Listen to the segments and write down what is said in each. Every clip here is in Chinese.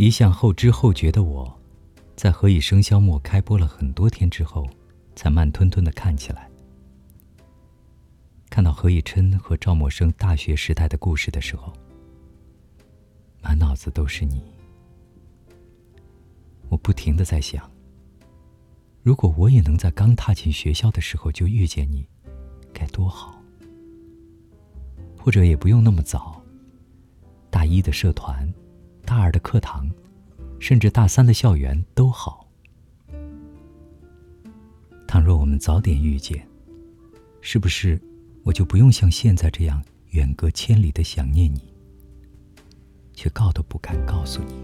一向后知后觉的我，在《何以笙箫默》开播了很多天之后，才慢吞吞的看起来。看到何以琛和赵默笙大学时代的故事的时候，满脑子都是你。我不停的在想，如果我也能在刚踏进学校的时候就遇见你，该多好。或者也不用那么早，大一的社团。大二的课堂，甚至大三的校园都好。倘若我们早点遇见，是不是我就不用像现在这样远隔千里的想念你，却告都不敢告诉你？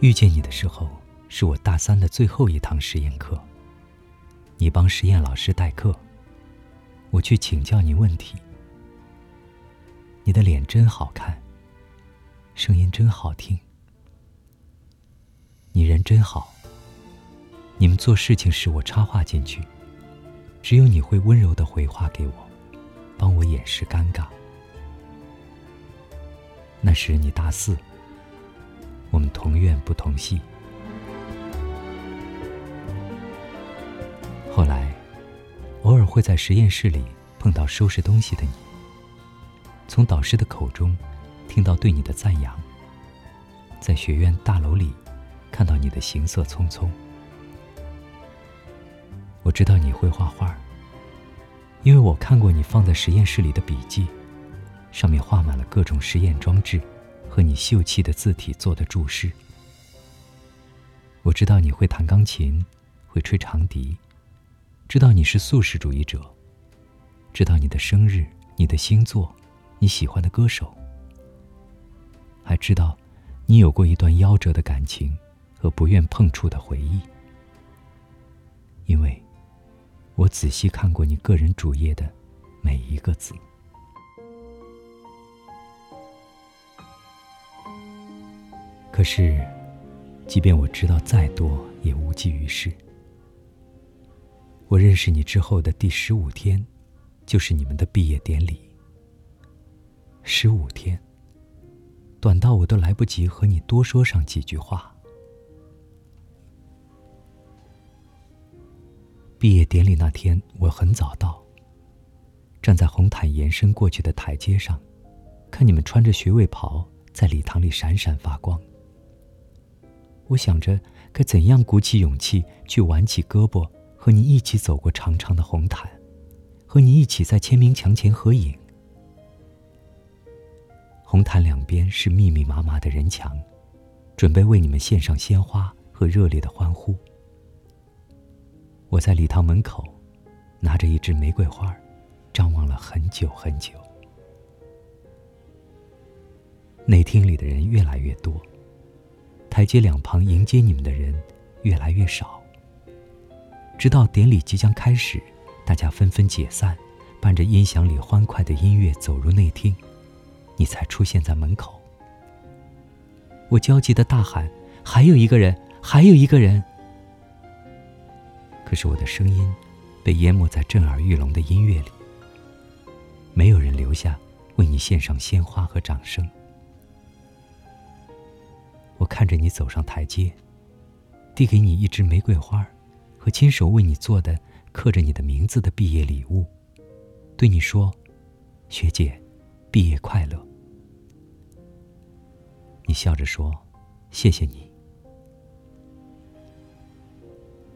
遇见你的时候，是我大三的最后一堂实验课，你帮实验老师代课。我去请教你问题。你的脸真好看，声音真好听，你人真好。你们做事情时，我插话进去，只有你会温柔的回话给我，帮我掩饰尴尬。那时你大四，我们同院不同系。会在实验室里碰到收拾东西的你，从导师的口中听到对你的赞扬，在学院大楼里看到你的行色匆匆。我知道你会画画，因为我看过你放在实验室里的笔记，上面画满了各种实验装置和你秀气的字体做的注释。我知道你会弹钢琴，会吹长笛。知道你是素食主义者，知道你的生日、你的星座、你喜欢的歌手，还知道你有过一段夭折的感情和不愿碰触的回忆。因为，我仔细看过你个人主页的每一个字。可是，即便我知道再多，也无济于事。我认识你之后的第十五天，就是你们的毕业典礼。十五天，短到我都来不及和你多说上几句话。毕业典礼那天，我很早到，站在红毯延伸过去的台阶上，看你们穿着学位袍在礼堂里闪闪发光。我想着该怎样鼓起勇气去挽起胳膊。和你一起走过长长的红毯，和你一起在签名墙前合影。红毯两边是密密麻麻的人墙，准备为你们献上鲜花和热烈的欢呼。我在礼堂门口，拿着一支玫瑰花，张望了很久很久。内厅里的人越来越多，台阶两旁迎接你们的人越来越少。直到典礼即将开始，大家纷纷解散，伴着音响里欢快的音乐走入内厅，你才出现在门口。我焦急的大喊：“还有一个人，还有一个人！”可是我的声音被淹没在震耳欲聋的音乐里，没有人留下为你献上鲜花和掌声。我看着你走上台阶，递给你一支玫瑰花。和亲手为你做的刻着你的名字的毕业礼物，对你说：“学姐，毕业快乐。”你笑着说：“谢谢你。”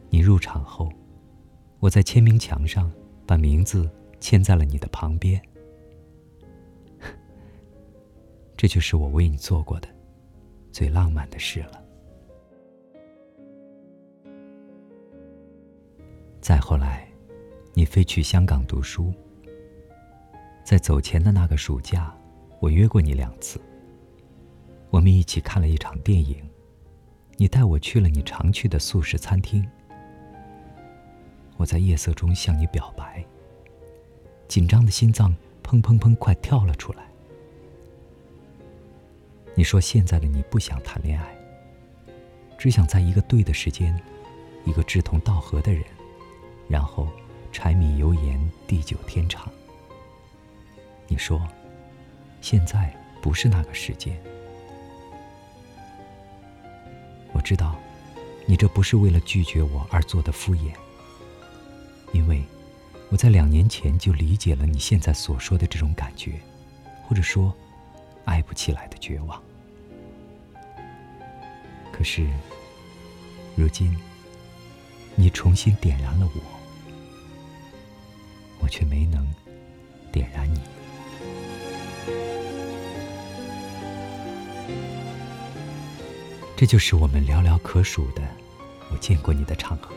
你入场后，我在签名墙上把名字签在了你的旁边。这就是我为你做过的最浪漫的事了。再后来，你飞去香港读书。在走前的那个暑假，我约过你两次。我们一起看了一场电影，你带我去了你常去的素食餐厅。我在夜色中向你表白，紧张的心脏砰砰砰快跳了出来。你说现在的你不想谈恋爱，只想在一个对的时间，一个志同道合的人。然后，柴米油盐地久天长。你说，现在不是那个时间。我知道，你这不是为了拒绝我而做的敷衍，因为我在两年前就理解了你现在所说的这种感觉，或者说，爱不起来的绝望。可是，如今，你重新点燃了我，我却没能点燃你。这就是我们寥寥可数的我见过你的场合，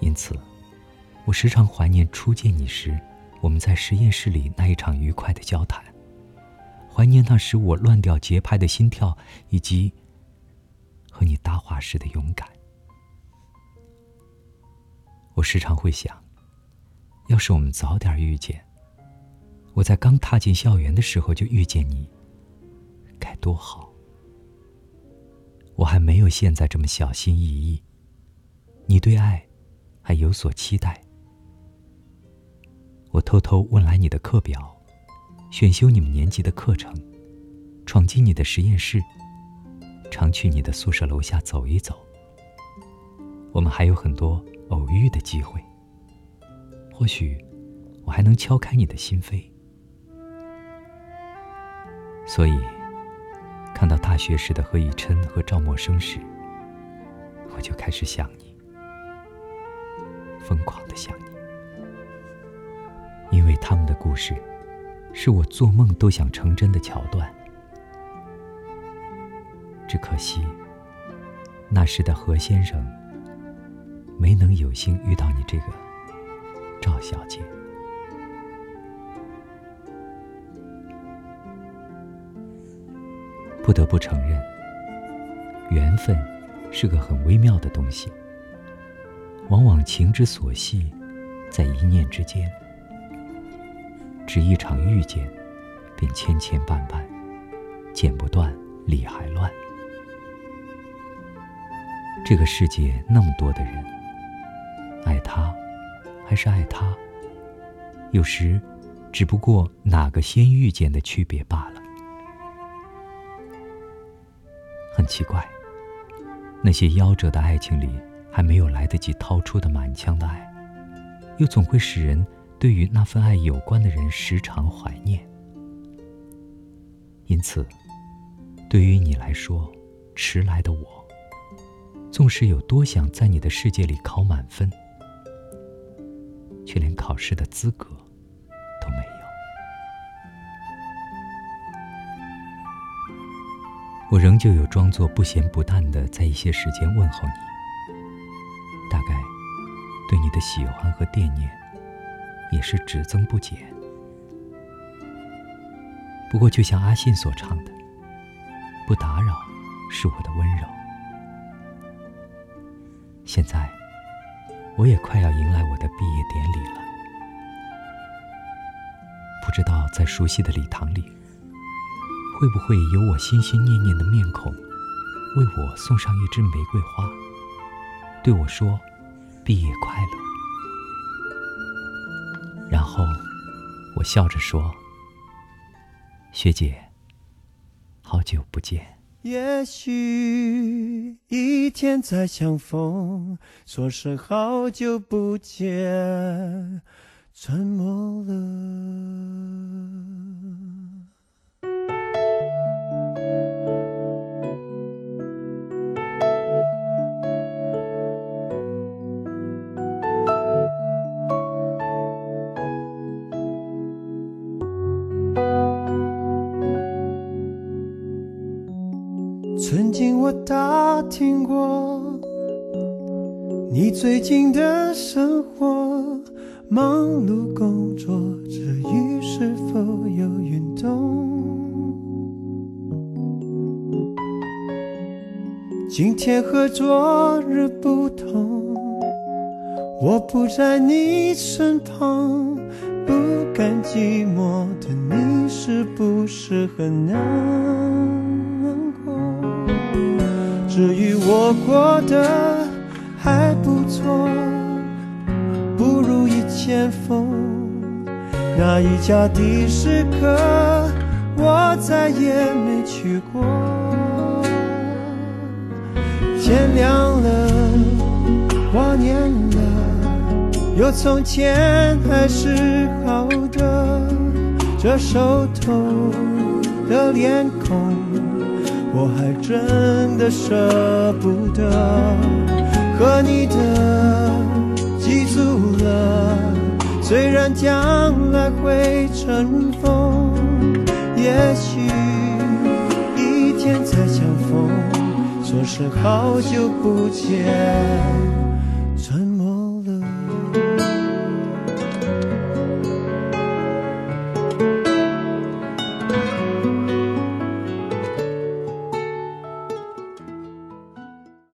因此，我时常怀念初见你时我们在实验室里那一场愉快的交谈，怀念那时我乱掉节拍的心跳，以及和你搭话时的勇敢。我时常会想，要是我们早点遇见，我在刚踏进校园的时候就遇见你，该多好。我还没有现在这么小心翼翼。你对爱还有所期待。我偷偷问来你的课表，选修你们年级的课程，闯进你的实验室，常去你的宿舍楼下走一走。我们还有很多偶遇的机会。或许我还能敲开你的心扉。所以。看到大学时的何以琛和赵默笙时，我就开始想你，疯狂的想你，因为他们的故事是我做梦都想成真的桥段。只可惜，那时的何先生没能有幸遇到你这个赵小姐。不得不承认，缘分是个很微妙的东西。往往情之所系，在一念之间。只一场遇见，便千千绊绊，剪不断，理还乱。这个世界那么多的人，爱他，还是爱他，有时只不过哪个先遇见的区别罢了。很奇怪，那些夭折的爱情里，还没有来得及掏出的满腔的爱，又总会使人对于那份爱有关的人时常怀念。因此，对于你来说，迟来的我，纵使有多想在你的世界里考满分，却连考试的资格都没有。我仍旧有装作不咸不淡的在一些时间问候你，大概对你的喜欢和惦念也是只增不减。不过，就像阿信所唱的：“不打扰是我的温柔。”现在，我也快要迎来我的毕业典礼了，不知道在熟悉的礼堂里。会不会有我心心念念的面孔，为我送上一支玫瑰花，对我说：“毕业快乐。”然后我笑着说：“学姐，好久不见。”也许一天再相逢，说声好久不见，沉默了。听过你最近的生活，忙碌工作之余是否有运动？今天和昨日不同，我不在你身旁，不甘寂寞的你是不是很难？至于我过得还不错，不如以前疯，那一家的士客，我再也没去过。天亮了，挂念了，有从前还是好的。这熟透的脸孔，我还真的舍不得。和你的记住了，虽然将来会尘封，也许一天再相逢。说是好久不见。